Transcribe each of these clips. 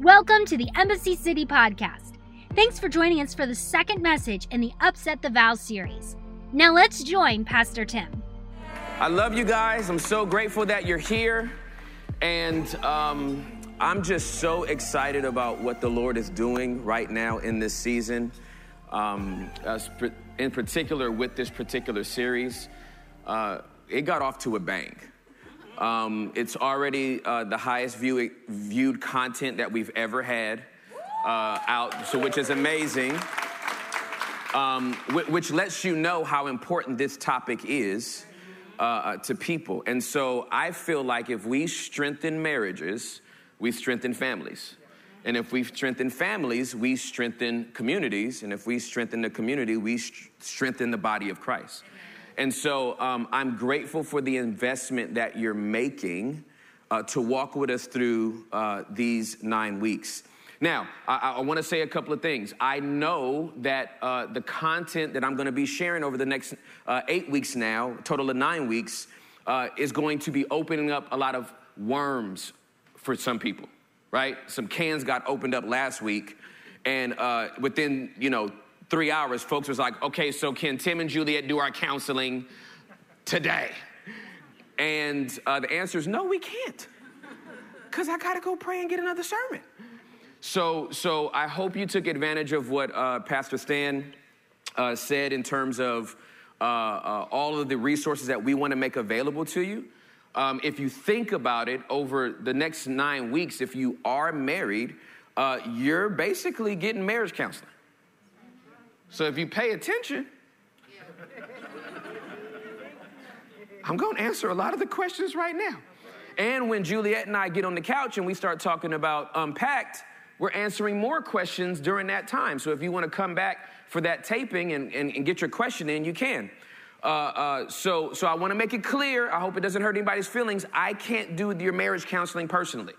Welcome to the Embassy City Podcast. Thanks for joining us for the second message in the Upset the Vows series. Now let's join Pastor Tim. I love you guys. I'm so grateful that you're here. And um, I'm just so excited about what the Lord is doing right now in this season. Um, in particular, with this particular series, uh, it got off to a bang. Um, it's already uh, the highest view, viewed content that we've ever had uh, out, so which is amazing. Um, which lets you know how important this topic is uh, uh, to people. And so I feel like if we strengthen marriages, we strengthen families. And if we strengthen families, we strengthen communities. And if we strengthen the community, we strengthen the body of Christ. And so um, I'm grateful for the investment that you're making uh, to walk with us through uh, these nine weeks. Now, I, I want to say a couple of things. I know that uh, the content that I'm going to be sharing over the next uh, eight weeks now, total of nine weeks, uh, is going to be opening up a lot of worms for some people, right? Some cans got opened up last week, and uh, within, you know, three hours, folks was like, okay, so can Tim and Juliet do our counseling today? And uh, the answer is no, we can't. Because I got to go pray and get another sermon. So, so I hope you took advantage of what uh, Pastor Stan uh, said in terms of uh, uh all of the resources that we want to make available to you. Um, if you think about it over the next nine weeks, if you are married, uh, you're basically getting marriage counseling. So if you pay attention, I'm going to answer a lot of the questions right now. And when Juliet and I get on the couch and we start talking about unpacked, we're answering more questions during that time. So if you want to come back for that taping and, and, and get your question in, you can. Uh, uh, so, so I want to make it clear. I hope it doesn't hurt anybody's feelings. I can't do your marriage counseling personally.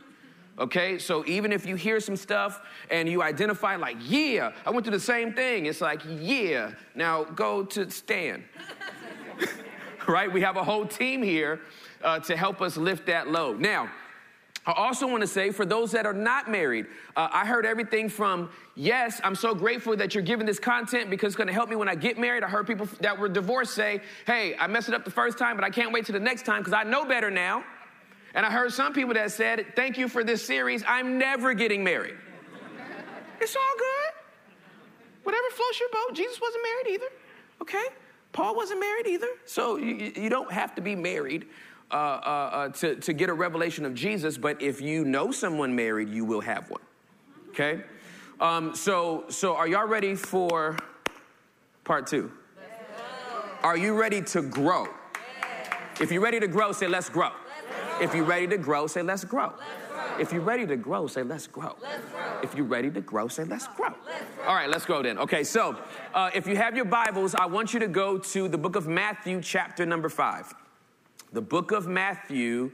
Okay, so even if you hear some stuff and you identify, like, yeah, I went through the same thing, it's like, yeah, now go to Stan. right? We have a whole team here uh, to help us lift that load. Now, I also want to say for those that are not married, uh, I heard everything from, yes, I'm so grateful that you're giving this content because it's going to help me when I get married. I heard people that were divorced say, hey, I messed it up the first time, but I can't wait till the next time because I know better now. And I heard some people that said, Thank you for this series. I'm never getting married. it's all good. Whatever floats your boat. Jesus wasn't married either. Okay? Paul wasn't married either. So you, you don't have to be married uh, uh, uh, to, to get a revelation of Jesus, but if you know someone married, you will have one. Okay? Um, so, so are y'all ready for part two? Are you ready to grow? If you're ready to grow, say, let's grow. If you're ready to grow, say, let's grow. If you're ready to grow, say, let's grow. If you're ready to grow, say, let's grow. All right, let's grow then. Okay, so uh, if you have your Bibles, I want you to go to the book of Matthew, chapter number five. The book of Matthew,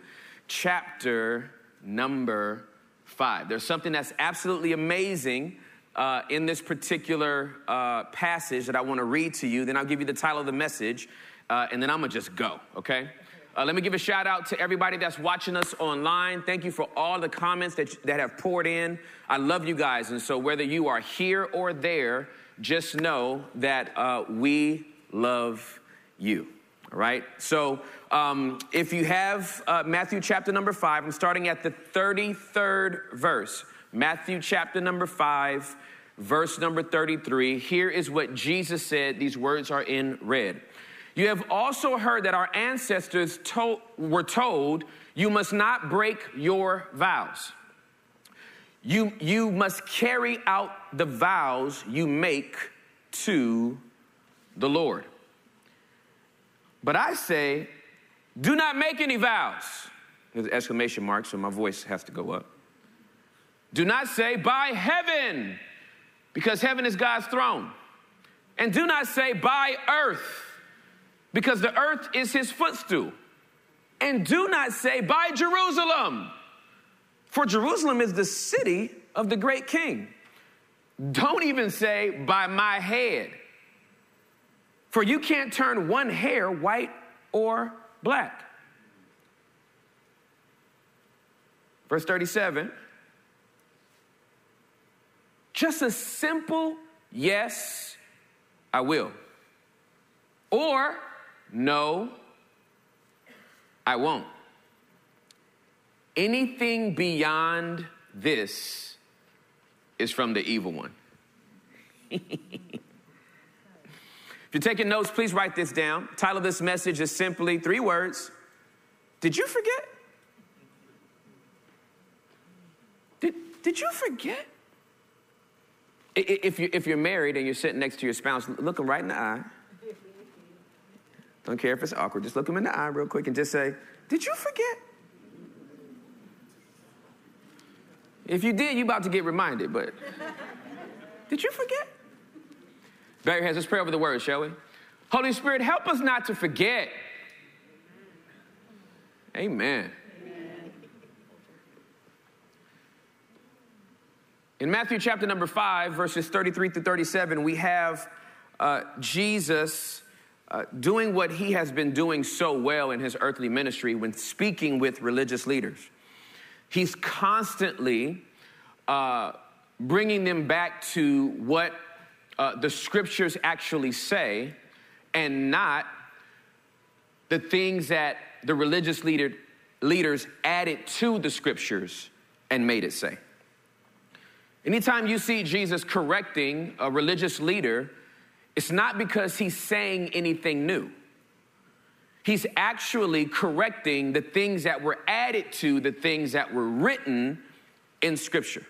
chapter number five. There's something that's absolutely amazing uh, in this particular uh, passage that I want to read to you. Then I'll give you the title of the message, uh, and then I'm going to just go, okay? Uh, let me give a shout out to everybody that's watching us online. Thank you for all the comments that, that have poured in. I love you guys. And so, whether you are here or there, just know that uh, we love you. All right? So, um, if you have uh, Matthew chapter number five, I'm starting at the 33rd verse. Matthew chapter number five, verse number 33. Here is what Jesus said. These words are in red. You have also heard that our ancestors told, were told, You must not break your vows. You, you must carry out the vows you make to the Lord. But I say, Do not make any vows. There's exclamation mark, so my voice has to go up. Do not say, By heaven, because heaven is God's throne. And do not say, By earth because the earth is his footstool. And do not say, by Jerusalem, for Jerusalem is the city of the great king. Don't even say, by my head, for you can't turn one hair white or black. Verse 37 Just a simple yes, I will. Or no, I won't. Anything beyond this is from the evil one. if you're taking notes, please write this down. Title of this message is simply three words Did you forget? Did, did you forget? If, you, if you're married and you're sitting next to your spouse, look them right in the eye. Don't care if it's awkward, just look them in the eye real quick and just say, Did you forget? If you did, you about to get reminded, but did you forget? Bow your heads, let's pray over the word, shall we? Holy Spirit, help us not to forget. Amen. In Matthew chapter number 5, verses 33 through 37, we have uh, Jesus uh, doing what he has been doing so well in his earthly ministry when speaking with religious leaders. He's constantly uh, bringing them back to what uh, the scriptures actually say and not the things that the religious leader, leaders added to the scriptures and made it say. Anytime you see Jesus correcting a religious leader, it's not because he's saying anything new. He's actually correcting the things that were added to the things that were written in Scripture.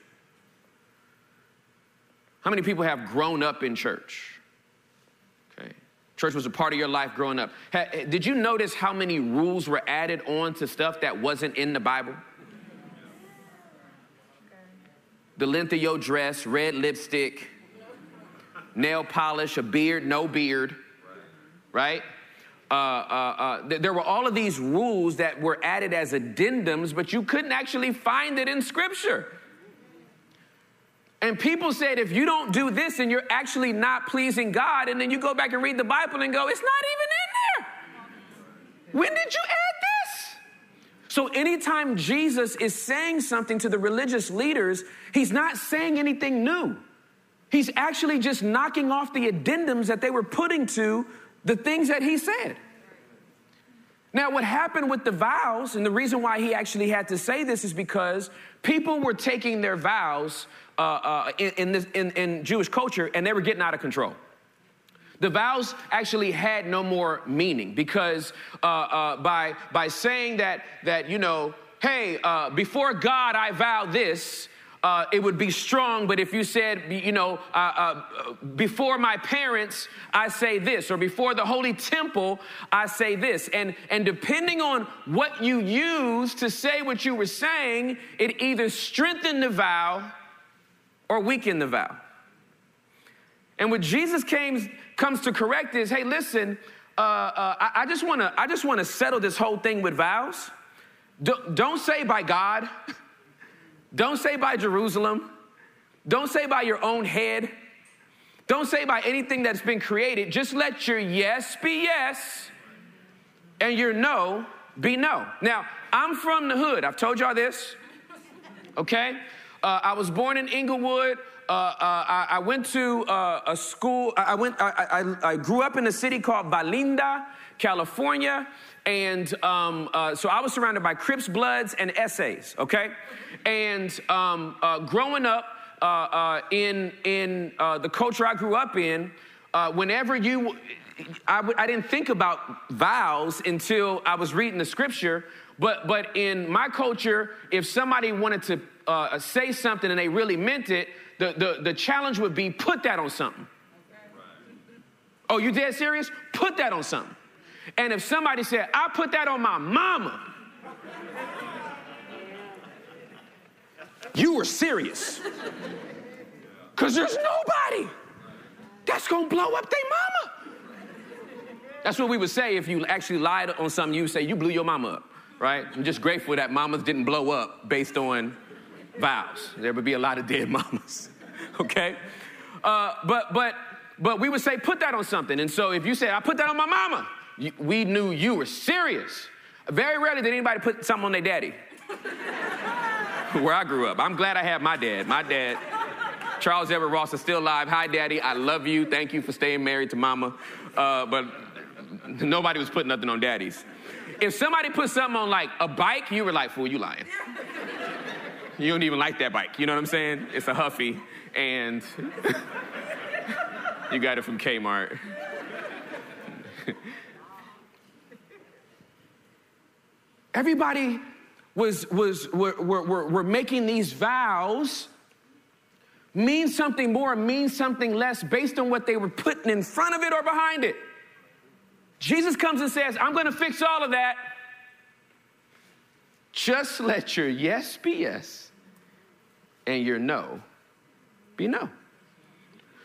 How many people have grown up in church? Okay. Church was a part of your life growing up. Eh, did you notice how many rules were added on to stuff that wasn't in the Bible? the length of your dress, red lipstick, nail polish, a beard, no beard, right? Uh, uh, uh, th- there were all of these rules that were added as addendums, but you couldn't actually find it in Scripture. And people said, if you don't do this, and you're actually not pleasing God. And then you go back and read the Bible and go, it's not even in there. When did you add this? so, anytime Jesus is saying something to the religious leaders, he's not saying anything new. He's actually just knocking off the addendums that they were putting to the things that he said. Now, what happened with the vows, and the reason why he actually had to say this is because people were taking their vows uh, uh, in, in, this, in, in Jewish culture and they were getting out of control. The vows actually had no more meaning because uh, uh, by, by saying that, that, you know, hey, uh, before God I vow this, uh, it would be strong, but if you said, you know, uh, uh, before my parents, I say this, or before the holy temple, I say this. And, and depending on what you use to say what you were saying, it either strengthened the vow or weakened the vow. And what Jesus came, comes to correct is, hey, listen, uh, uh, I, I, just want to I just want to settle this whole thing with vows. Do, don't say by God. Don't say by Jerusalem. Don't say by your own head. Don't say by anything that's been created. Just let your yes be yes and your no be no. Now, I'm from the hood. I've told y'all this. Okay? Uh, I was born in Inglewood. Uh, uh, I, I, went to uh, a school. I went. I, I, I, grew up in a city called Valinda, California, and um, uh, so I was surrounded by Crips, Bloods, and essays. Okay, and um, uh, growing up uh, in in the culture I grew up in, whenever you, I w- I didn't think about vows until I was reading the scripture. But but in my culture, if somebody wanted to say something and they really meant it the, the, the challenge would be put that on something. Oh, you dead serious? Put that on something. And if somebody said, I put that on my mama, you were serious. Because there's nobody that's going to blow up their mama. That's what we would say if you actually lied on something. You would say, You blew your mama up, right? I'm just grateful that mamas didn't blow up based on vows. There would be a lot of dead mamas, okay? Uh, but, but, but we would say, put that on something. And so if you say, I put that on my mama, we knew you were serious. Very rarely did anybody put something on their daddy. Where I grew up. I'm glad I had my dad. My dad Charles Everett Ross is still alive. Hi, Daddy. I love you. Thank you for staying married to Mama. Uh, but nobody was putting nothing on daddies. If somebody put something on like a bike, you were like, fool, you lying. You don't even like that bike. You know what I'm saying? It's a Huffy, and you got it from Kmart. Everybody was, was, were, were, were making these vows mean something more, mean something less based on what they were putting in front of it or behind it. Jesus comes and says, I'm going to fix all of that. Just let your yes be yes and your no be no.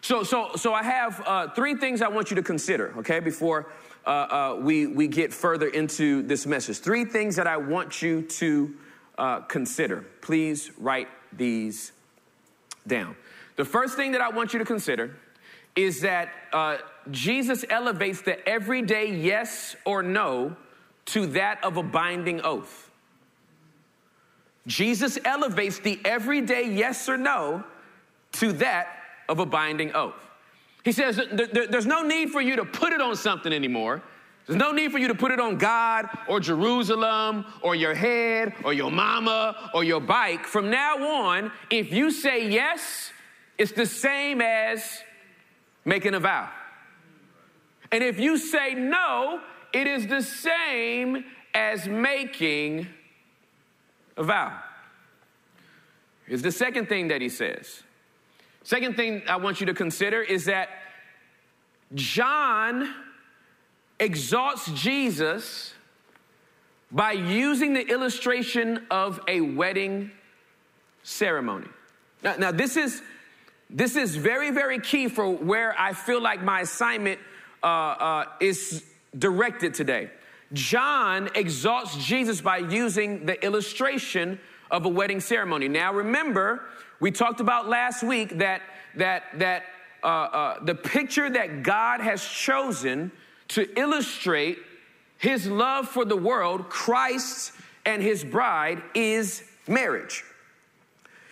So, so, so I have uh, three things I want you to consider, okay, before uh, uh, we, we get further into this message. Three things that I want you to uh, consider. Please write these down. The first thing that I want you to consider is that uh, Jesus elevates the everyday yes or no to that of a binding oath. Jesus elevates the everyday yes or no to that of a binding oath. He says there's no need for you to put it on something anymore. There's no need for you to put it on God or Jerusalem or your head or your mama or your bike. From now on, if you say yes, it's the same as making a vow. And if you say no, it is the same as making a vow. Here's the second thing that he says Second thing I want you to consider is that John exalts Jesus by using the illustration of a wedding ceremony. Now, now, this is this is very very key for where I feel like my assignment uh, uh, is directed today. John exalts Jesus by using the illustration of a wedding ceremony. Now, remember, we talked about last week that that that uh, uh, the picture that God has chosen to illustrate His love for the world, Christ and His bride, is marriage.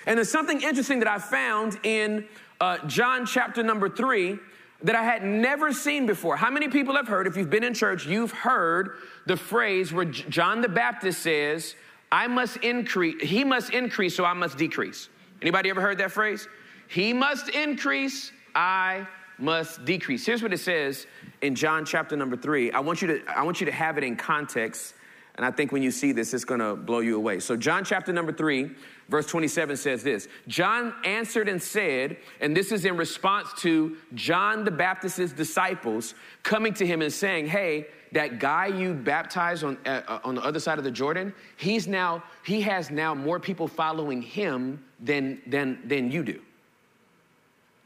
And there's something interesting that I found in uh, John chapter number three that I had never seen before. How many people have heard, if you've been in church, you've heard the phrase where John the Baptist says, I must increase, he must increase, so I must decrease. Anybody ever heard that phrase? He must increase, I must decrease. Here's what it says in John chapter number three. I want you to, I want you to have it in context. And I think when you see this, it's gonna blow you away. So, John chapter number three, verse 27 says this John answered and said, and this is in response to John the Baptist's disciples coming to him and saying, Hey, that guy you baptized on, uh, uh, on the other side of the Jordan, he's now, he has now more people following him than, than, than you do.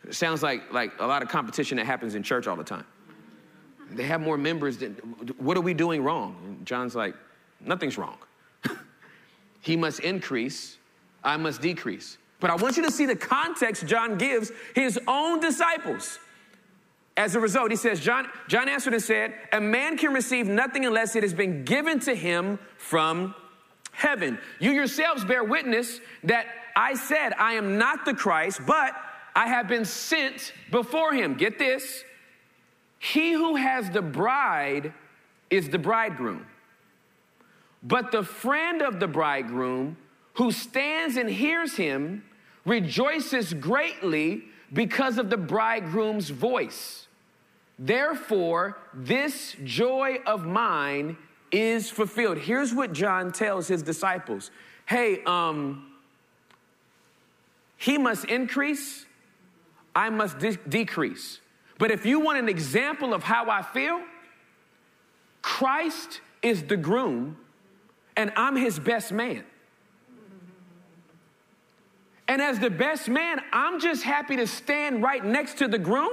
It sounds like, like a lot of competition that happens in church all the time. They have more members than, what are we doing wrong? And John's like, nothing's wrong. he must increase, I must decrease. But I want you to see the context John gives his own disciples. As a result, he says, John, John answered and said, A man can receive nothing unless it has been given to him from heaven. You yourselves bear witness that I said, I am not the Christ, but I have been sent before him. Get this. He who has the bride is the bridegroom. But the friend of the bridegroom who stands and hears him rejoices greatly because of the bridegroom's voice. Therefore, this joy of mine is fulfilled. Here's what John tells his disciples Hey, um, he must increase, I must de- decrease. But if you want an example of how I feel, Christ is the groom and I'm his best man. And as the best man, I'm just happy to stand right next to the groom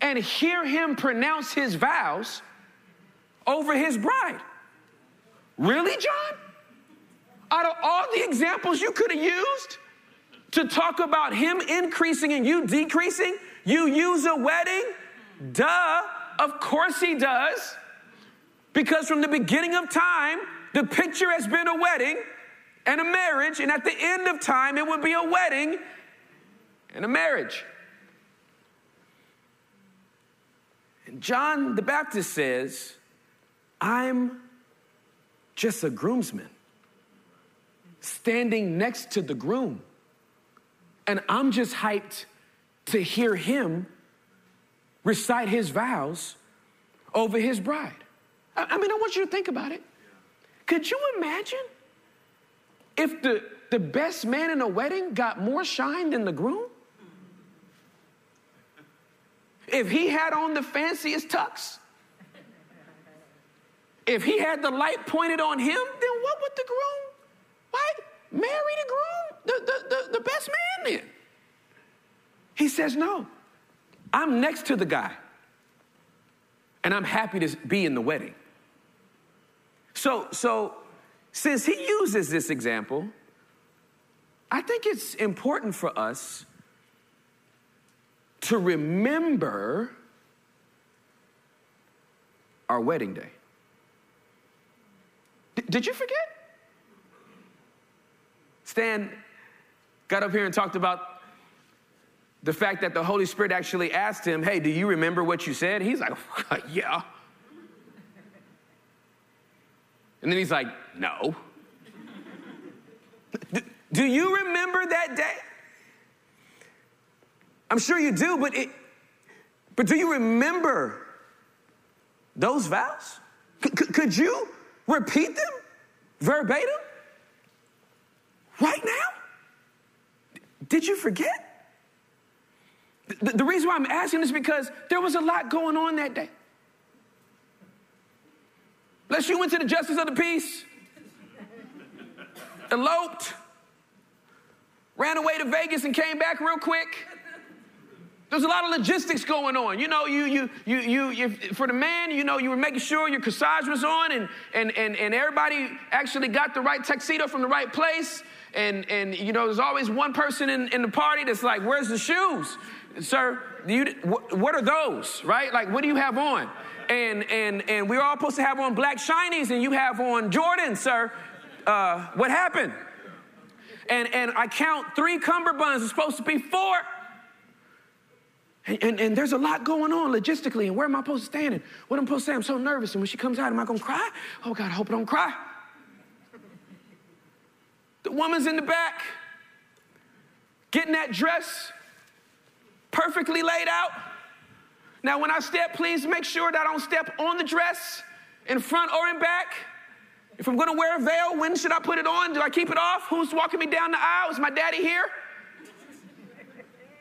and hear him pronounce his vows over his bride. Really, John? Out of all the examples you could have used to talk about him increasing and you decreasing, you use a wedding? Duh, of course he does. Because from the beginning of time, the picture has been a wedding and a marriage, and at the end of time, it would be a wedding and a marriage. And John the Baptist says, I'm just a groomsman standing next to the groom. And I'm just hyped to hear him recite his vows over his bride. I, mean, I want you to think about it. Could you imagine if the, the best man in a wedding got more shine than the groom? If he had on the fanciest tux? If he had the light pointed on him, then what would the groom? Why marry the groom, the, the, the, the best man then? He says, No, I'm next to the guy, and I'm happy to be in the wedding. So, so since he uses this example, I think it's important for us to remember our wedding day. D- did you forget? Stan got up here and talked about the fact that the Holy Spirit actually asked him, Hey, do you remember what you said? He's like, Yeah. And then he's like, No. do you remember that day? I'm sure you do, but it, but do you remember those vows? C- could you repeat them verbatim right now? Did you forget? The, the reason why I'm asking is because there was a lot going on that day. Unless you went to the justice of the peace, eloped, ran away to Vegas and came back real quick. There's a lot of logistics going on. You know, you, you, you, you, for the man, you know, you were making sure your corsage was on and, and, and, and everybody actually got the right tuxedo from the right place. And, and you know, there's always one person in, in the party that's like, where's the shoes? Sir, you, what are those, right? Like, what do you have on? And, and, and we're all supposed to have on black shinies and you have on Jordan, sir. Uh, what happened? And, and I count three cummerbunds, it's supposed to be four. And, and, and, there's a lot going on logistically. And where am I supposed to stand? And what am I supposed to say? I'm so nervous. And when she comes out, am I going to cry? Oh, God, I hope I don't cry. The woman's in the back, getting that dress perfectly laid out. Now, when I step, please make sure that I don't step on the dress in front or in back. If I'm gonna wear a veil, when should I put it on? Do I keep it off? Who's walking me down the aisle? Is my daddy here?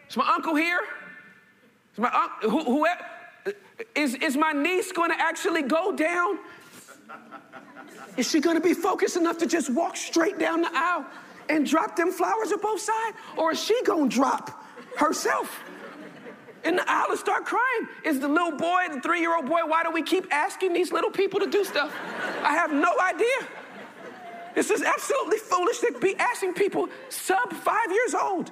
Is my uncle here? Is my uncle, who, who, is, is my niece gonna actually go down? Is she gonna be focused enough to just walk straight down the aisle and drop them flowers at both sides? Or is she gonna drop herself? in the aisle and start crying. Is the little boy, the three year old boy, why do we keep asking these little people to do stuff? I have no idea. This is absolutely foolish to be asking people sub five years old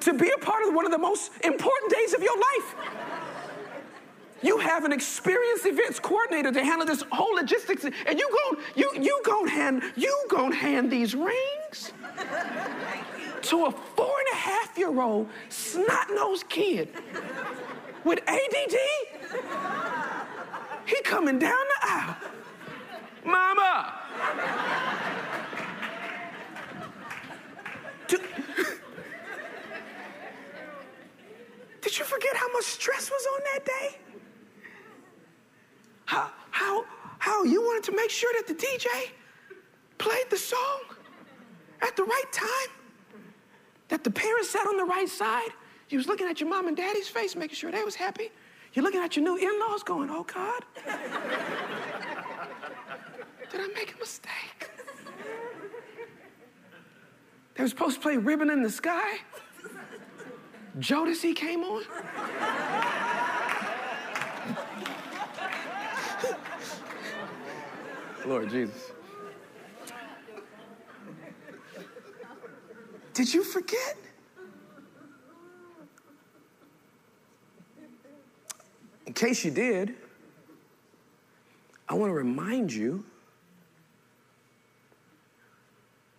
to be a part of one of the most important days of your life. You have an experienced events coordinator to handle this whole logistics, and you go, you you go hand, you go hand these rings to a four and a half year old snot nosed kid with ADD. He coming down the aisle. Mama. Did, did you forget how much stress was on that day? How, how, how you wanted to make sure that the DJ played the song at the right time? that the parents sat on the right side. You was looking at your mom and daddy's face, making sure they was happy. You're looking at your new in-laws going, oh God, did I make a mistake? They were supposed to play Ribbon in the Sky. Jodeci came on. Lord Jesus. Did you forget? In case you did, I want to remind you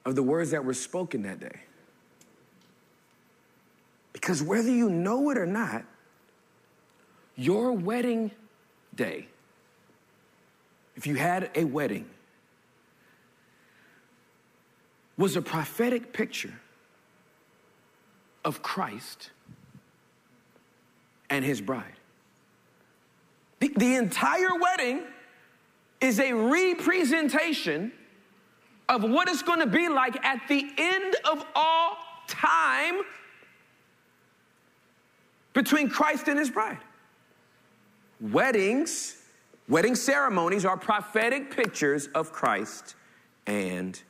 of the words that were spoken that day. Because whether you know it or not, your wedding day, if you had a wedding, was a prophetic picture of Christ and his bride. The, the entire wedding is a representation of what it's going to be like at the end of all time between Christ and his bride. Weddings, wedding ceremonies are prophetic pictures of Christ and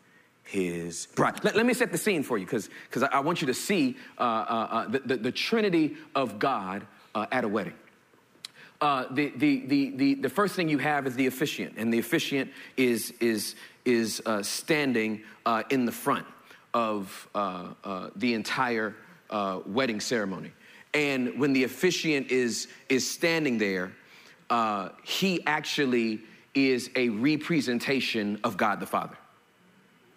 his bride. Let, let me set the scene for you because I, I want you to see uh, uh, uh, the, the, the, Trinity of God uh, at a wedding. Uh, the, the, the, the, the first thing you have is the officiant, and the officiant is, is, is uh, standing in the front of the entire wedding ceremony. And when the officiant is, is standing there, he actually is a representation of God the Father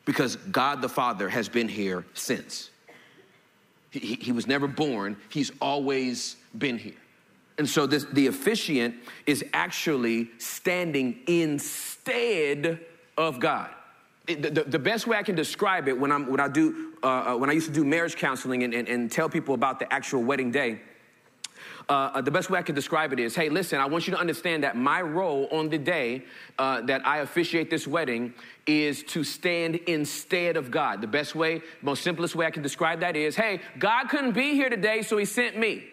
because God the Father has been here since. He, he was never born, He's always been here. And so this, the officiant is actually standing instead of God. The, the, best way I can describe it when, I'm, when I do, uh, uh, when I used to do marriage counseling and, and, and tell people about the actual wedding day, uh, the best way I can describe it is hey, listen, I want you to understand that my role on the day uh, that I officiate this wedding is to stand instead of God. The best way, most simplest way I can describe that is hey, God couldn't be here today, so he sent me.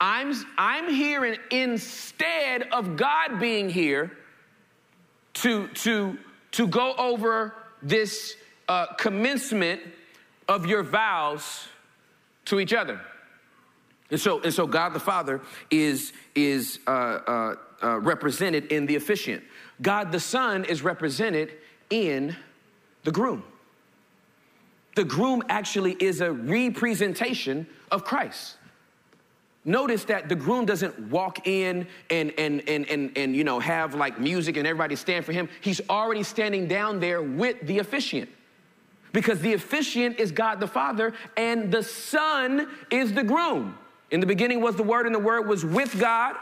I'm, I'm here in, instead of God being here to, to, to go over this uh, commencement of your vows to each other. And so, and so God the Father is, is uh, uh, uh, represented in the officiant. God the Son is represented in the groom. The groom actually is a representation of Christ. Notice that the groom doesn't walk in and, and, and, and, and you know, have like music and everybody stand for him. He's already standing down there with the officiant because the officiant is God the Father and the Son is the groom. In the beginning was the Word, and the Word was with God.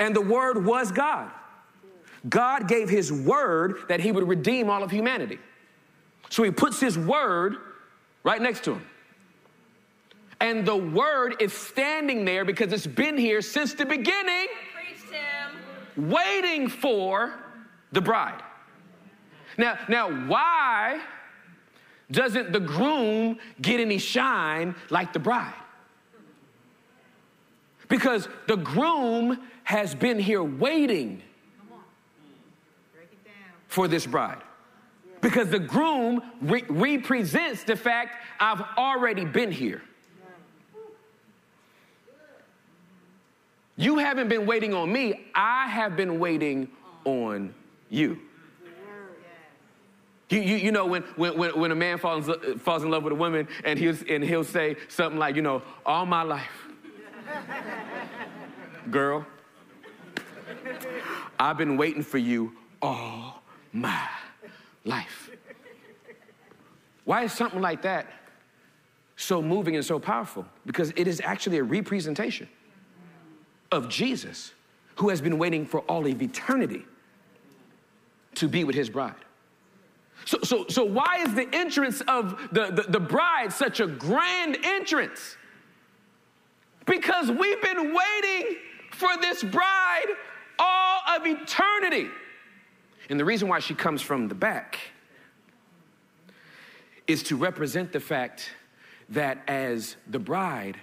And the Word was God. God gave His Word that He would redeem all of humanity. So He puts His Word right next to Him. And the Word is standing there because it's been here since the beginning, waiting for the bride. Now, now, why doesn't the groom get any shine like the bride? Because the groom has been here waiting for this bride. Because the groom re- represents the fact I've already been here. You haven't been waiting on me, I have been waiting on you. You, you, you know, when, when, when a man falls, falls in love with a woman and he'll, and he'll say something like, you know, all my life, girl, I've been waiting for you all my life. Why is something like that so moving and so powerful? Because it is actually a representation of Jesus who has been waiting for all of eternity to be with his bride. So, so, so why is the entrance of the, the, the bride such a grand entrance? Because we've been waiting for this bride all of eternity. And the reason why she comes from the back is to represent the fact that as the bride,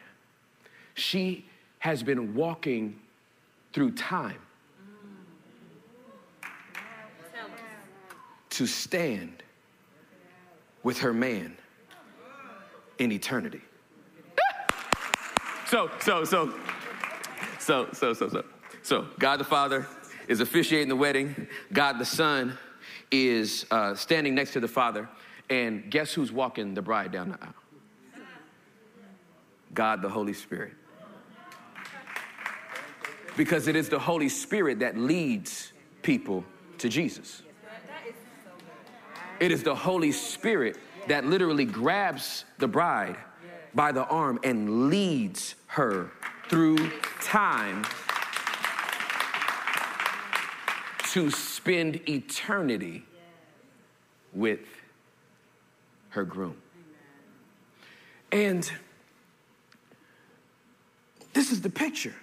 she has been walking through time to stand with her man in eternity. so, so, so, so, so, so, so. So, God the Father is officiating the wedding. God the Son is uh, standing next to the Father. And guess who's walking the bride down the aisle? God the Holy Spirit. Because it is the Holy Spirit that leads people to Jesus. It is the Holy Spirit that literally grabs the bride by the arm and leads her through time to spend eternity with her groom. And this is the picture.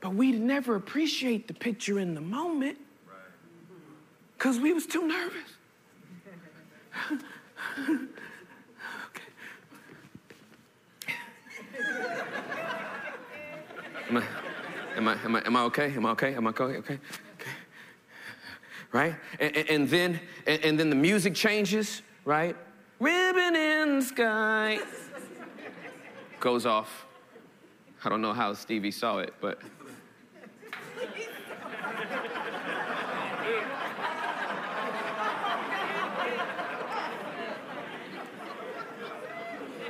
But we never appreciate the picture in the moment because we was too nervous. Am I, am, I, am, I, am I okay? Am I okay? Am I okay? Okay. okay. Right? And, and, and then and, and then the music changes, right? Ribbon in the sky goes off. I don't know how Stevie saw it, but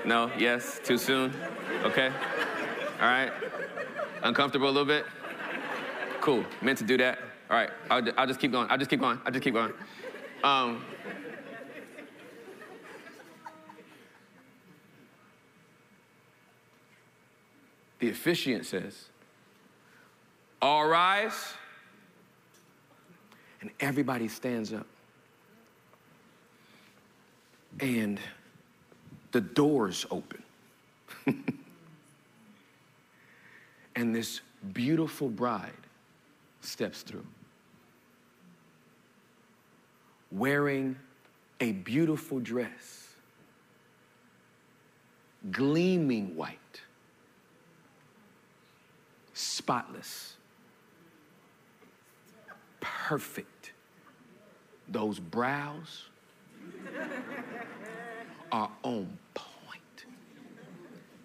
No? Yes? Too soon? Okay. All right. Uncomfortable a little bit? Cool. Meant to do that. All right. I'll, I'll just keep going. I'll just keep going. I'll just keep going. Um, the officiant says, All rise. And everybody stands up. And the doors open. and this beautiful bride steps through, wearing a beautiful dress, gleaming white, spotless, perfect. Those brows are on.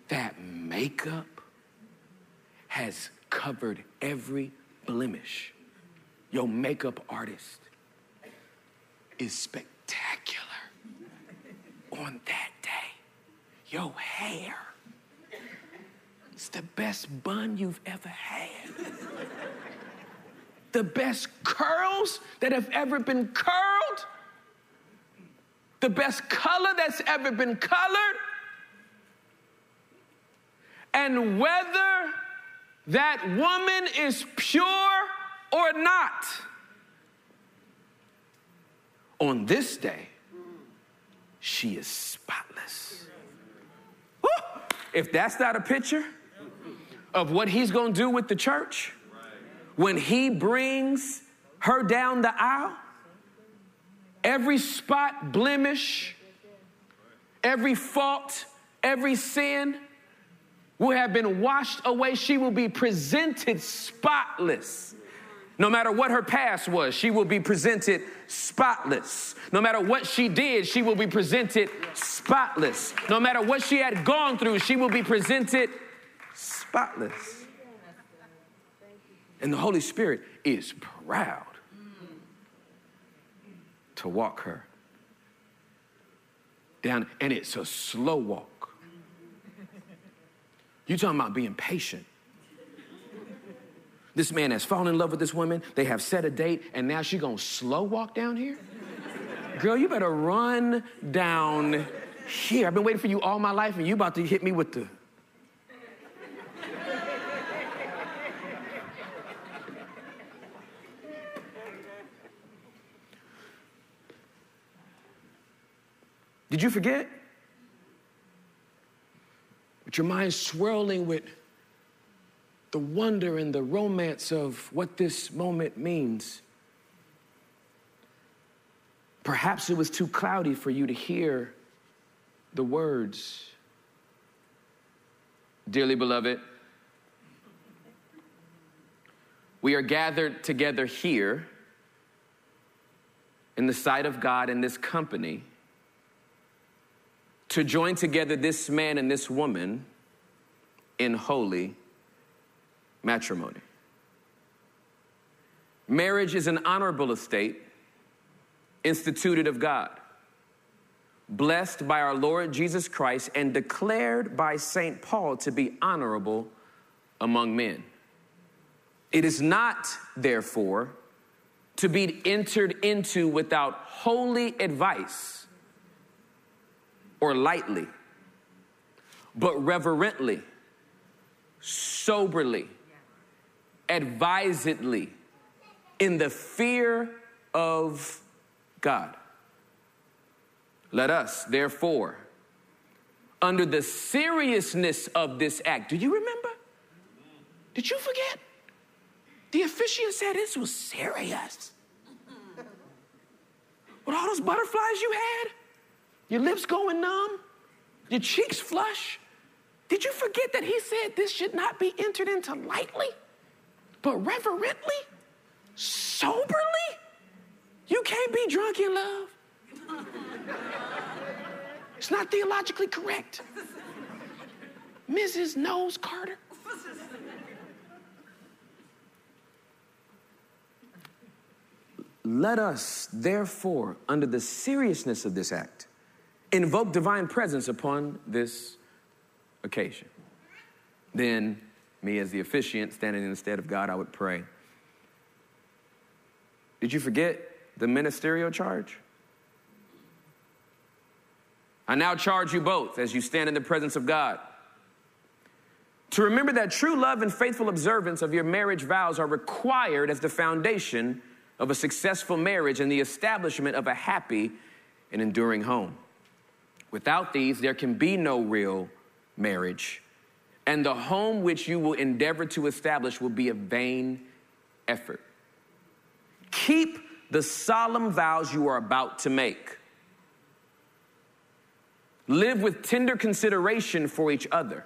That makeup has covered every blemish. Your makeup artist is spectacular on that day. Your hair it's the best bun you've ever had. the best curls that have ever been curled the best color that's ever been colored. And whether that woman is pure or not, on this day, she is spotless. Woo! If that's not a picture of what he's gonna do with the church when he brings her down the aisle, every spot, blemish, every fault, every sin will have been washed away. She will be presented spotless. No matter what her past was, she will be presented spotless. No matter what she did, she will be presented spotless. No matter what she had gone through, she will be presented spotless. And the Holy Spirit is proud to walk her down, and it's a slow walk. You talking about being patient. This man has fallen in love with this woman. They have set a date, and now she gonna slow walk down here? Girl, you better run down here. I've been waiting for you all my life, and you about to hit me with the Did you forget? With your mind swirling with the wonder and the romance of what this moment means. Perhaps it was too cloudy for you to hear the words. Dearly beloved, we are gathered together here in the sight of God in this company to join together this man and this woman in holy matrimony. Marriage is an honorable estate instituted of God, blessed by our Lord Jesus Christ, and declared by St. Paul to be honorable among men. It is not, therefore, to be entered into without holy advice or lightly, but reverently, soberly, advisedly, in the fear of God. Let us, therefore, under the seriousness of this act, do you remember? Did you forget? The officiant said this was serious. With all those butterflies you had, your lips going numb, your cheeks flush. Did you forget that he said this should not be entered into lightly, but reverently, soberly? You can't be drunk in love. It's not theologically correct. Mrs. Knowles-Carter. Let us, therefore, under the seriousness of this act, invoke divine presence upon this occasion. Then, me as the officiant, standing in the stead of God, I would pray. Did you forget the ministerial charge? I now charge you both as you stand in the presence of God to remember that true love and faithful observance of your marriage vows are required as the foundation of a successful marriage and the establishment of a happy and enduring home. Without these, there can be no real marriage, and the home which you will endeavor to establish will be a vain effort. Keep the solemn vows you are about to make. Live with tender consideration for each other.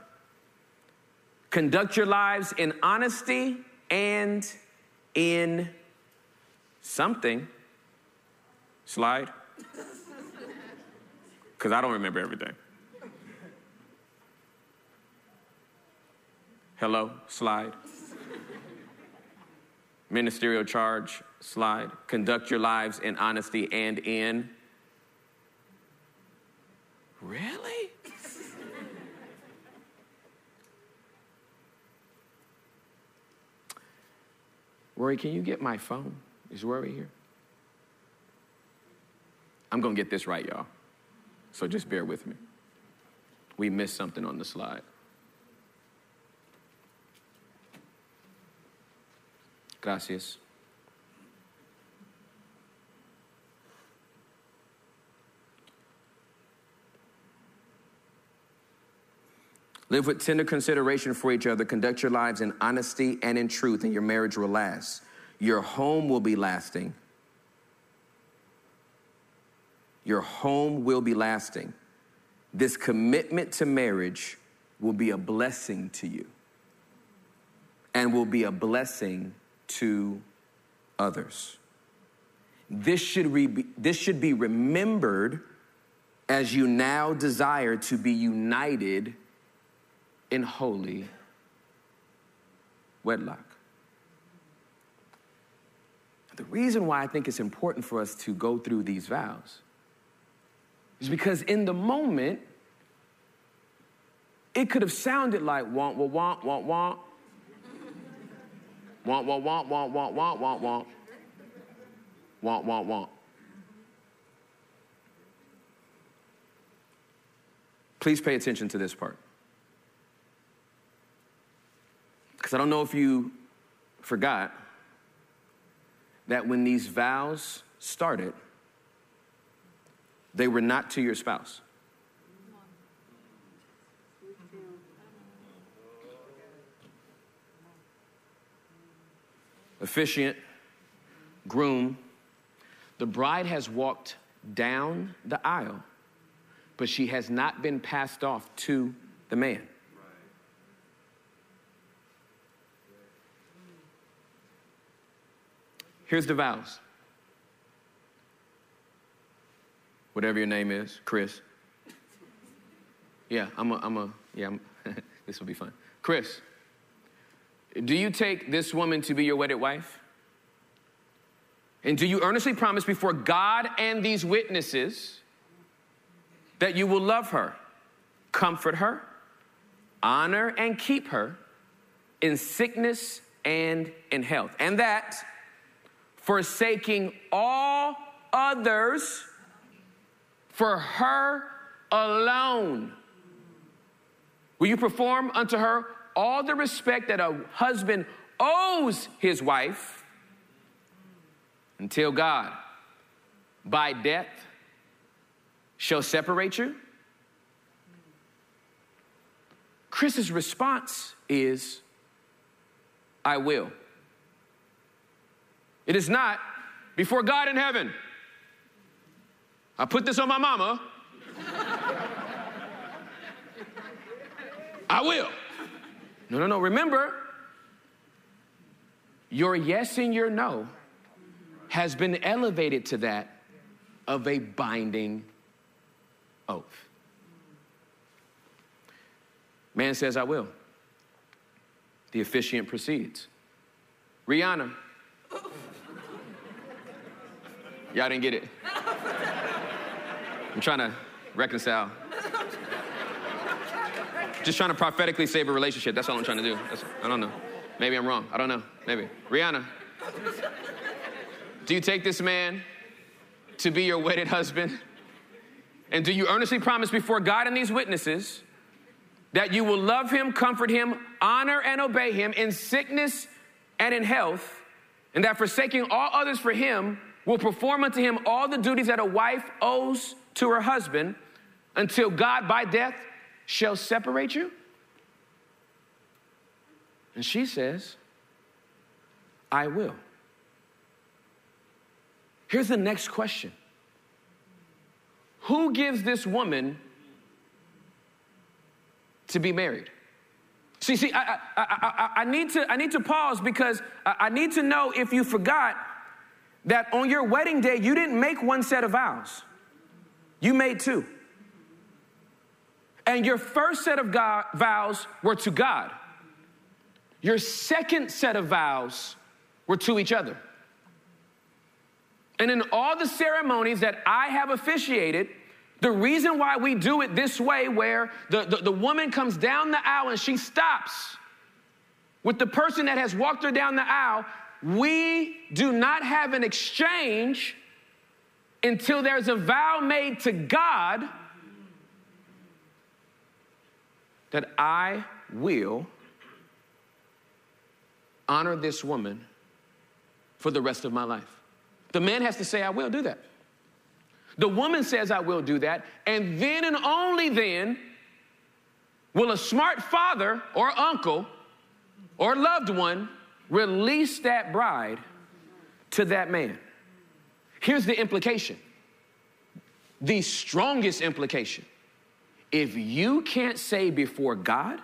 Conduct your lives in honesty and in something. Slide. Because I don't remember everything. Hello, slide. Ministerial charge, slide. Conduct your lives in honesty and in. Really? Rory, can you get my phone? Is Rory here? I'm going to get this right, y'all. So just bear with me. We missed something on the slide. Gracias. Live with tender consideration for each other. Conduct your lives in honesty and in truth, and your marriage will last. Your home will be lasting. Your home will be lasting. This commitment to marriage will be a blessing to you and will be a blessing to others. This should, re- this should be remembered as you now desire to be united in holy wedlock. The reason why I think it's important for us to go through these vows is because in the moment, it could have sounded like want, want, want, want. Want, want, want, want, want, want, want, want. Want, want, want. Please pay attention to this part. Because I don't know if you forgot that when these vows started, they were not to your spouse. Officiant, groom, the bride has walked down the aisle, but she has not been passed off to the man. Here's the vows. Whatever your name is, Chris. Yeah, I'm a, I'm a, yeah, I'm, this will be fun. Chris, do you take this woman to be your wedded wife? And do you earnestly promise before God and these witnesses that you will love her, comfort her, honor and keep her in sickness and in health? And that forsaking all others for her alone. Will you perform unto her all the respect that a husband owes his wife until God, by death, shall separate you? Chris's response is, I will. It is not before God in heaven. I put this on my mama. I will. No, no, no. Remember, your yes and your no has been elevated to that of a binding oath. Man says, I will. The officiant proceeds. Rihanna. Y'all didn't get it. I'm trying to reconcile. Just trying to prophetically save a relationship. That's all I'm trying to do. That's, I don't know. Maybe I'm wrong. I don't know. Maybe. Rihanna, do you take this man to be your wedded husband? And do you earnestly promise before God and these witnesses that you will love him, comfort him, honor and obey him in sickness and in health, and that forsaking all others for him will perform unto him all the duties that a wife owes to her husband until God by death shall separate you? And she says, I will. Here's the next question Who gives this woman to be married? See, see, I, I, I, I, need to, I need to pause because I need to know if you forgot that on your wedding day, you didn't make one set of vows, you made two. And your first set of God, vows were to God. Your second set of vows were to each other. And in all the ceremonies that I have officiated, the reason why we do it this way, where the, the, the, woman comes down the aisle and she stops with the person that has walked her down the aisle, we do not have an exchange until there's a vow made to God that I will honor this woman for the rest of my life. The man has to say, I will do that. The woman says, I will do that. And then and only then will a smart father or uncle or loved one release that bride to that man. Here's the implication the strongest implication if you can't say before God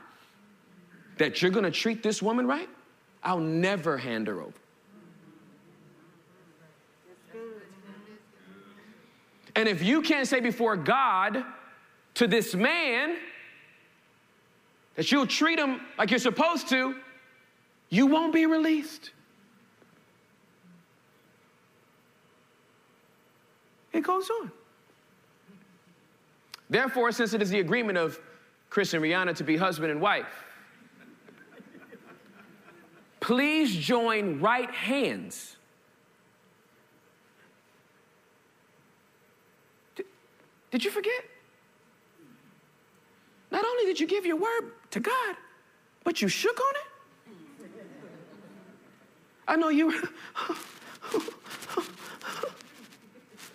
that you're gonna treat this woman right, I'll never hand her over. And if you can't say before God to this man that you'll treat him like you're supposed to, you won't be released. It goes on. Therefore, since it is the agreement of Chris and Rihanna to be husband and wife, please join right hands. Did, did you forget? Not only did you give your word to God, but you shook on it. I know you.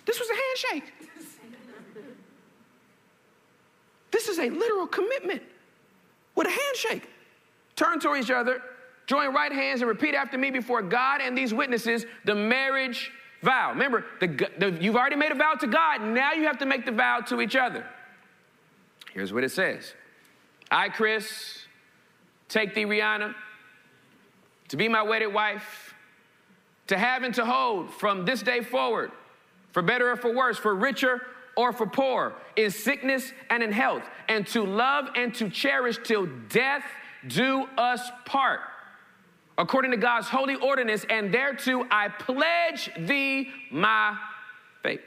this was a handshake. This is a literal commitment with a handshake. Turn to each other, join right hands, and repeat after me before God and these witnesses the marriage vow. Remember, the, the, you've already made a vow to God, now you have to make the vow to each other. Here's what it says I, Chris, take thee, Rihanna, to be my wedded wife, to have and to hold from this day forward, for better or for worse, for richer or for poor, in sickness and in health, and to love and to cherish till death do us part. According to God's holy ordinance, and thereto I pledge thee my faith.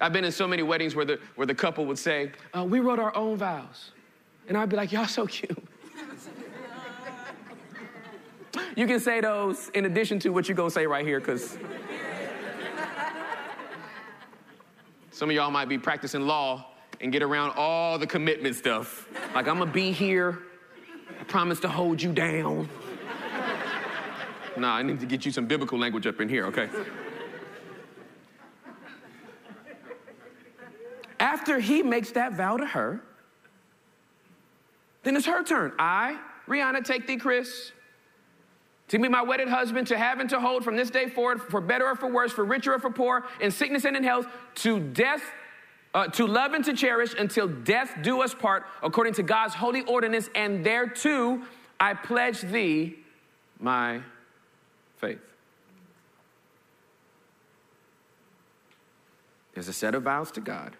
I've been in so many weddings where the, where the couple would say, uh, We wrote our own vows. And I'd be like, Y'all so cute. you can say those in addition to what you're to say right here, because some of y'all might be practicing law and get around all the commitment stuff. Like, I'm to be here. I promise to hold you down. Nah, I need to get you some biblical language up in here, okay? After he makes that vow to her, then it's her turn. I, Rihanna, take thee, Chris, to be my wedded husband, to have and to hold from this day forward, for better or for worse, for richer or for poor, in sickness and in health, to death, uh, to love and to cherish until death do us part, according to God's holy ordinance, and thereto I pledge thee my faith. There's a set of vows to God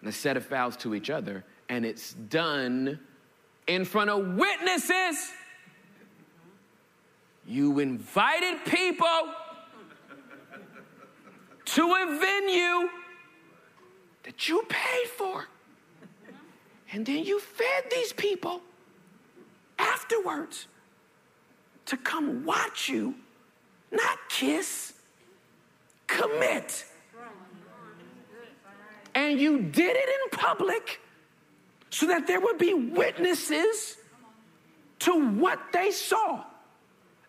and a set of vows to each other, and it's done in front of witnesses. You invited people to a venue that you paid for. And then you fed these people afterwards to come watch you, not kiss, commit. And you did it in public so that there would be witnesses to what they saw.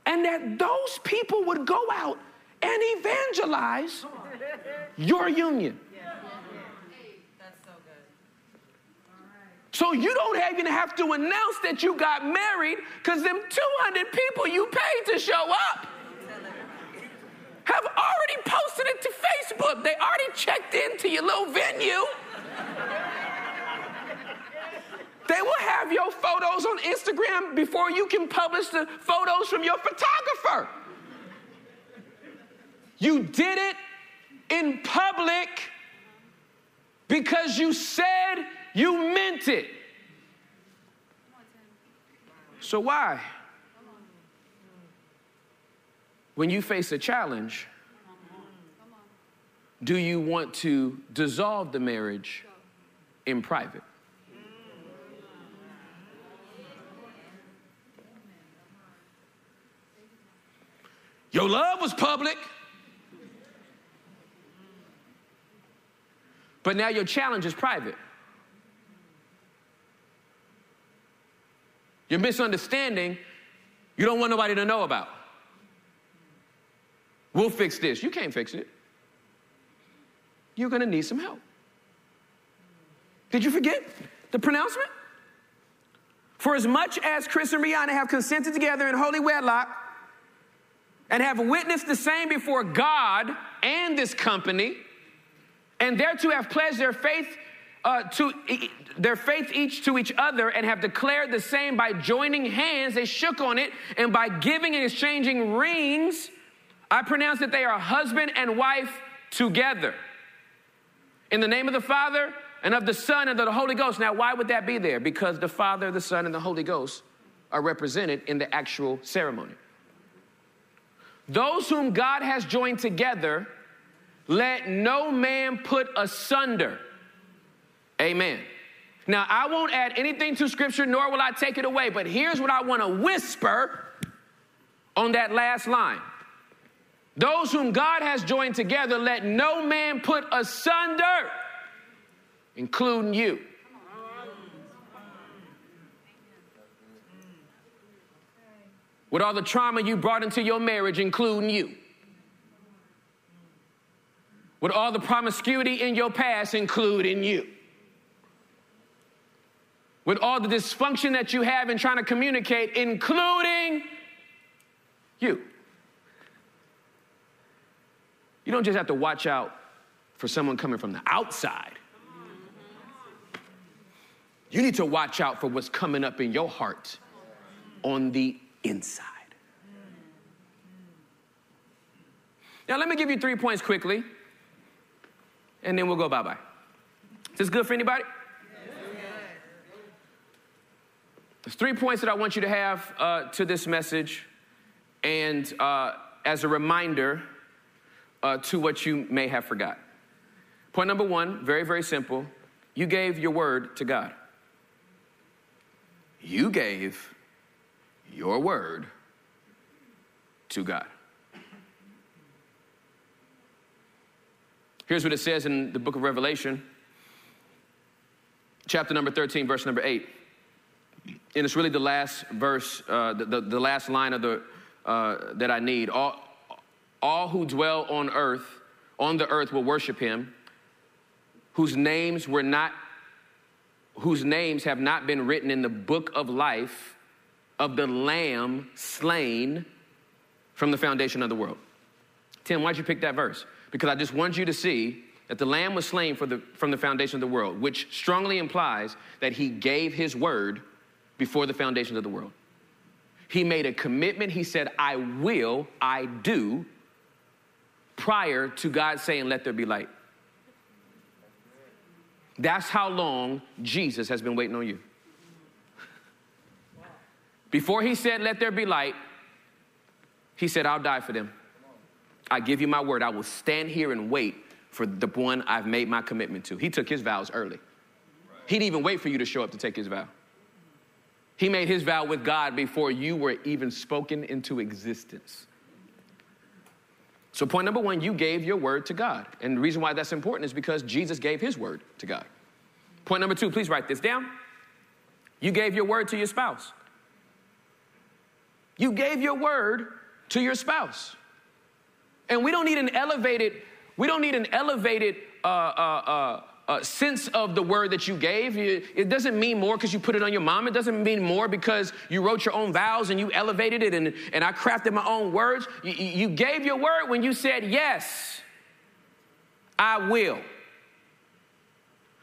And that those people would go out and evangelize your union. So you don't even have to announce that you got married because them 200 people you paid to show up have already posted it to Facebook. They already checked into your little venue. They will have your photos on Instagram before you can publish the photos from your photographer. You did it in public because you said you meant it. So, why? When you face a challenge, do you want to dissolve the marriage in private? Your love was public. But now your challenge is private. Your misunderstanding, you don't want nobody to know about. We'll fix this. You can't fix it. You're going to need some help. Did you forget the pronouncement? For as much as Chris and Rihanna have consented together in holy wedlock and have witnessed the same before God and this company, and thereto have pledged their faith uh, to their faith each to each other and have declared the same by joining hands. They shook on it, and by giving and exchanging rings, I pronounce that they are husband and wife together. In the name of the Father and of the Son and of the Holy Ghost. Now, why would that be there? Because the Father, the Son, and the Holy Ghost are represented in the actual ceremony. Those whom God has joined together, let no man put asunder. Amen. Now, I won't add anything to scripture, nor will I take it away, but here's what I want to whisper on that last line. Those whom God has joined together, let no man put asunder, including you. With all the trauma you brought into your marriage, including you. With all the promiscuity in your past, including you with all the dysfunction that you have in trying to communicate, including you. You don't just have to watch out for someone coming from the outside. You need to watch out for what's coming up in your heart on the inside. Now, let me give you three points quickly, and then we'll go bye bye. Is this good for anybody? There's three points that I want you to have uh, to this message, and uh, as a reminder uh, to what you may have forgot. Point number one, very, very simple. You gave your word to God. You gave your word to God. Here's what it says in the book of Revelation, chapter number 13, verse number 8. And it's really the last verse, uh, the, the, the, last line of the, uh, that I need. All, all who dwell on earth, on the earth, will worship him, whose names were not, whose names have not been written in the book of life of the Lamb slain from the foundation of the world. Tim, why'd you pick that verse? Because I just want you to see that the Lamb was slain the, from the foundation of the world, which strongly implies that he gave his word before the foundation of the world. He made a commitment. He said, I will, I do, prior to God saying, Let there be light. That's how long Jesus has been waiting on you. Before he said, Let there be light, he said, I'll die for them. I give you my word. I will stand here and wait for the one I've made my commitment to. He took his vows early. He didn't even wait for you to show up to take his vow. He made his vow with God before you were even spoken into existence. So, point number one, you gave your word to God. And the reason why that's important is because Jesus gave his word to God. Point number two, please write this down. You gave your word to your spouse. You gave your word to your spouse. And we don't need an elevated, we don't need an elevated uh, uh, uh, uh, sense of the word that you gave. It doesn't mean more because you put it on your mom. It doesn't mean more because you wrote your own vows and you elevated it and, and I crafted my own words. You, you gave your word when you said, Yes, I will.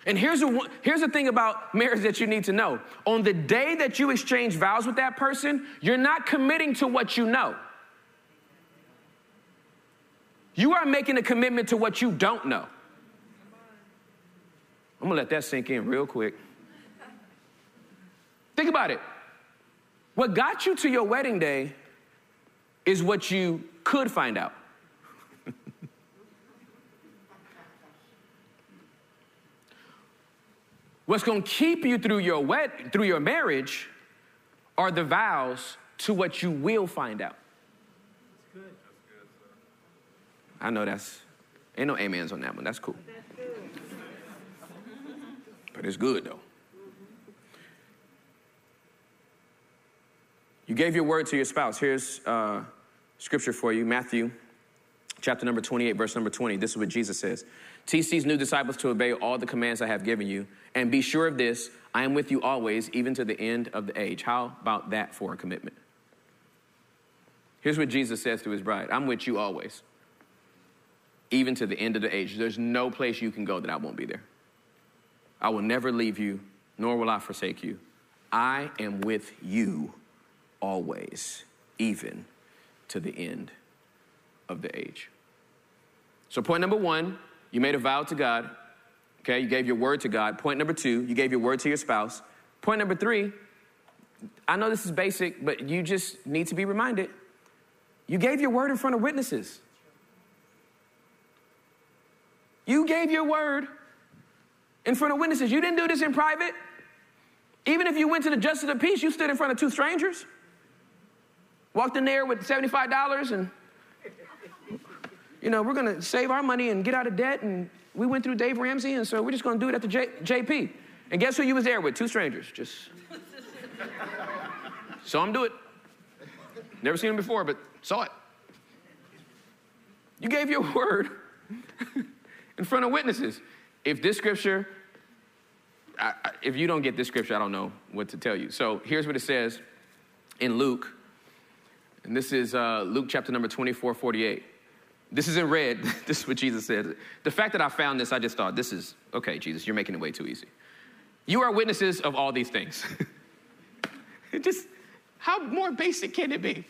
And here's a, here's the thing about marriage that you need to know. On the day that you exchange vows with that person, you're not committing to what you know. You are making a commitment to what you don't know. I'm gonna let that sink in real quick. Think about it. What got you to your wedding day is what you could find out. What's going to keep you through your wed- through your marriage are the vows to what you will find out. I know that's, ain't no amens on that one. That's cool. But it's good though. You gave your word to your spouse. Here's uh, scripture for you Matthew chapter number 28, verse number 20. This is what Jesus says Teach these new disciples to obey all the commands I have given you, and be sure of this I am with you always, even to the end of the age. How about that for a commitment? Here's what Jesus says to his bride I'm with you always even to the end of the age. There's no place you can go that I won't be there. I will never leave you, nor will I forsake you. I am with you always, even to the end of the age. So, point number one, you made a vow to God. Okay, you gave your word to God. Point number two, you gave your word to your spouse. Point number three, I know this is basic, but you just need to be reminded. You gave your word in front of witnesses. You gave your word in front of witnesses. You didn't do this in private. Even if you went to the justice of peace, you stood in front of two strangers, walked in there with $75 and, you know, we're going to save our money and get out of debt. And we went through Dave Ramsey, and so we're just going to do it at the J- JP. And guess who you was there with? Two strangers. Just saw him do it. Never seen him before, but saw it. You gave your word in front of witnesses. If this scripture, I, if you don't get this scripture, I don't know what to tell you. So here's what it says in Luke, and this is uh, Luke chapter number 24, 48. This is in red. this is what Jesus said. The fact that I found this, I just thought, this is, okay, Jesus, you're making it way too easy. You are witnesses of all these things. just, how more basic can it be?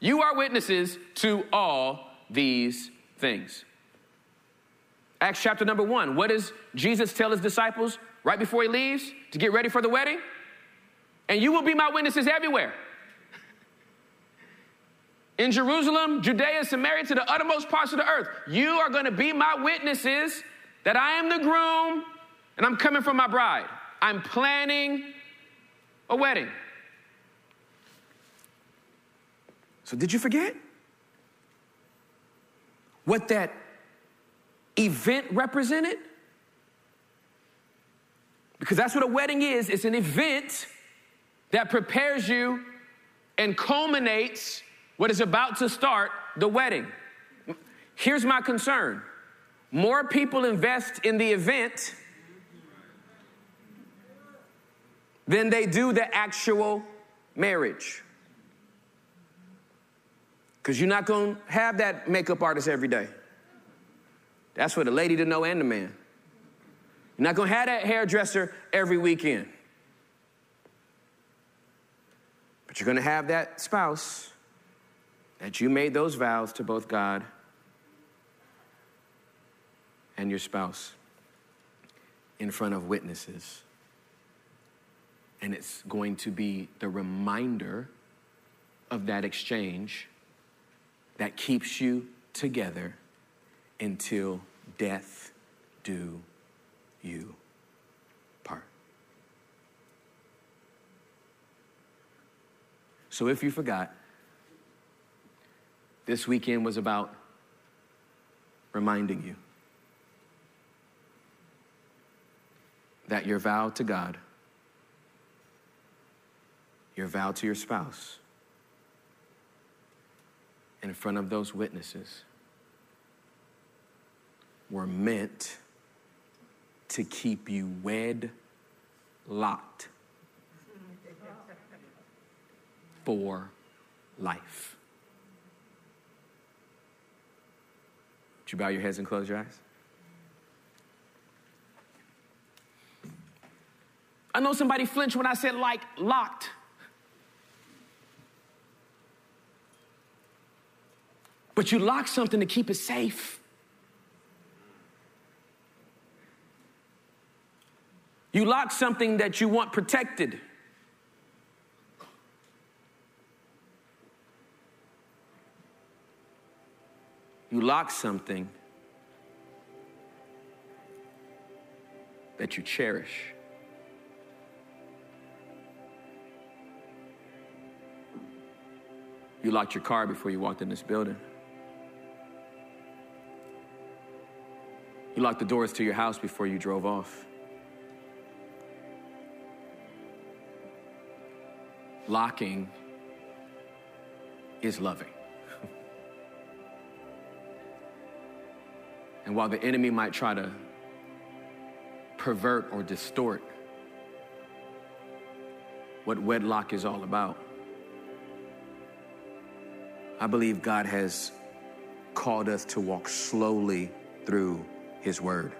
You are witnesses to all these things. Acts chapter number one. What does Jesus tell his disciples right before he leaves to get ready for the wedding? And you will be my witnesses everywhere. In Jerusalem, Judea, Samaria, to the uttermost parts of the earth. You are going to be my witnesses that I am the groom and I'm coming for my bride. I'm planning a wedding. So, did you forget? What that event represented? Because that's what a wedding is it's an event that prepares you and culminates what is about to start the wedding. Here's my concern more people invest in the event than they do the actual marriage. Because you're not going to have that makeup artist every day. That's for the lady to know and the man. You're not going to have that hairdresser every weekend. But you're going to have that spouse that you made those vows to both God and your spouse in front of witnesses. And it's going to be the reminder of that exchange that keeps you together until death do you part. So if you forgot, this weekend was about reminding you that your vow to God, your vow to your spouse, in front of those witnesses were meant to keep you wed locked for life. Would you bow your heads and close your eyes? I know somebody flinched when I said like locked. But you lock something to keep it safe. You lock something that you want protected. You lock something that you cherish. You locked your car before you walked in this building. You locked the doors to your house before you drove off. Locking is loving. And while the enemy might try to pervert or distort what wedlock is all about, I believe God has called us to walk slowly through His Word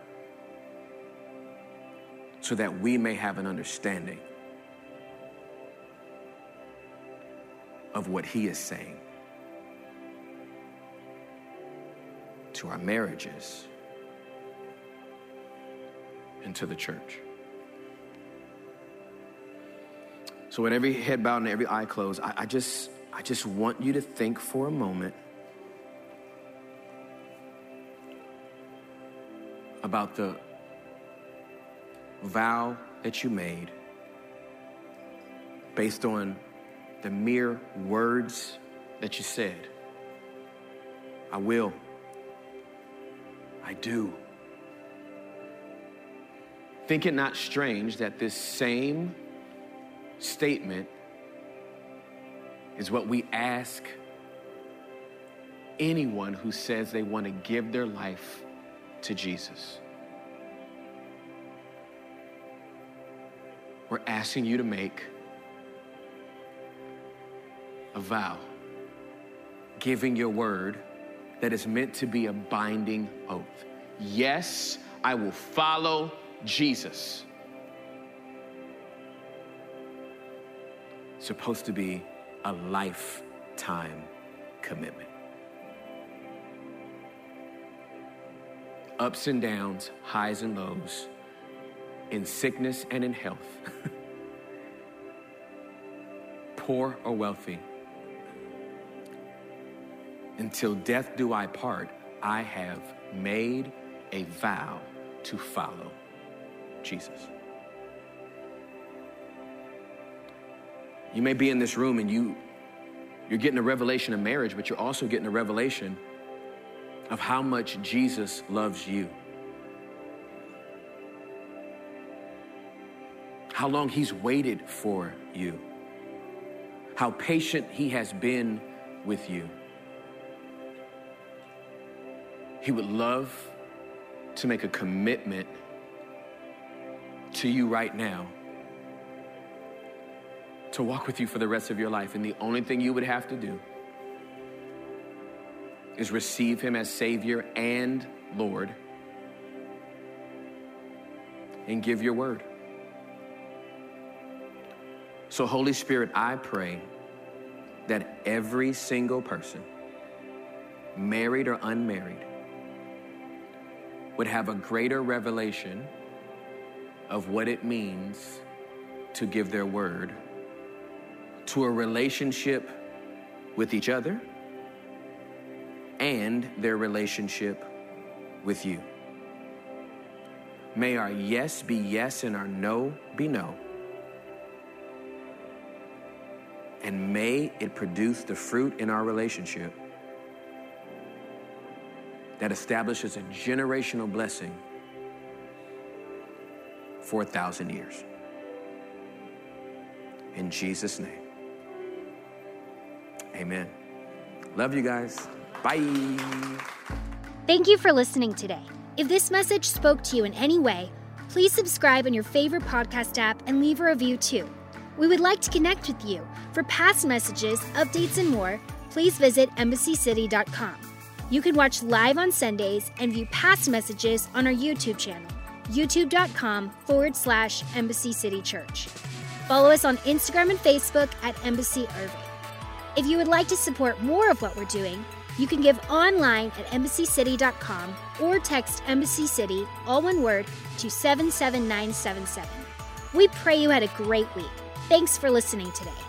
so that we may have an understanding of what He is saying to our marriages and to the church. So, with every head bowed and every eye closed, I, I just I just want you to think for a moment about the vow that you made based on the mere words that you said. I will. I do. Think it not strange that this same statement is what we ask anyone who says they want to give their life to Jesus. We're asking you to make a vow, giving your word that is meant to be a binding oath. Yes, I will follow Jesus. supposed to be a lifetime commitment. Ups and downs, highs and lows, in sickness and in health, poor or wealthy. Until death do I part, I have made a vow to follow Jesus. You may be in this room and you You're getting a revelation of marriage, but you're also getting a revelation of how much Jesus loves you. How long he's waited for you. How patient he has been with you. He would love to make a commitment to you right now to walk with you for the rest of your life. And the only thing you would have to do is receive him as Savior and Lord and give your word. So, Holy Spirit, I pray that every single person, married or unmarried, would have a greater revelation of what it means to give their word to a relationship with each other and their relationship with you. May our yes be yes and our no be no. And may it produce the fruit in our relationship that establishes a generational blessing for a thousand years. In Jesus' name. Amen. Love you guys. Bye. Thank you for listening today. If this message spoke to you in any way, please subscribe on your favorite podcast app and leave a review too. We would like to connect with you. For past messages, updates, and more, please visit embassycity.com. You can watch live on Sundays and view past messages on our YouTube channel, youtube.com forward slash Embassy City Church. Follow us on Instagram and Facebook at Embassy Irving. If you would like to support more of what we're doing, you can give online at embassycity.com or text Embassy City, all one word, to 77977. We pray you had a great week. Thanks for listening today.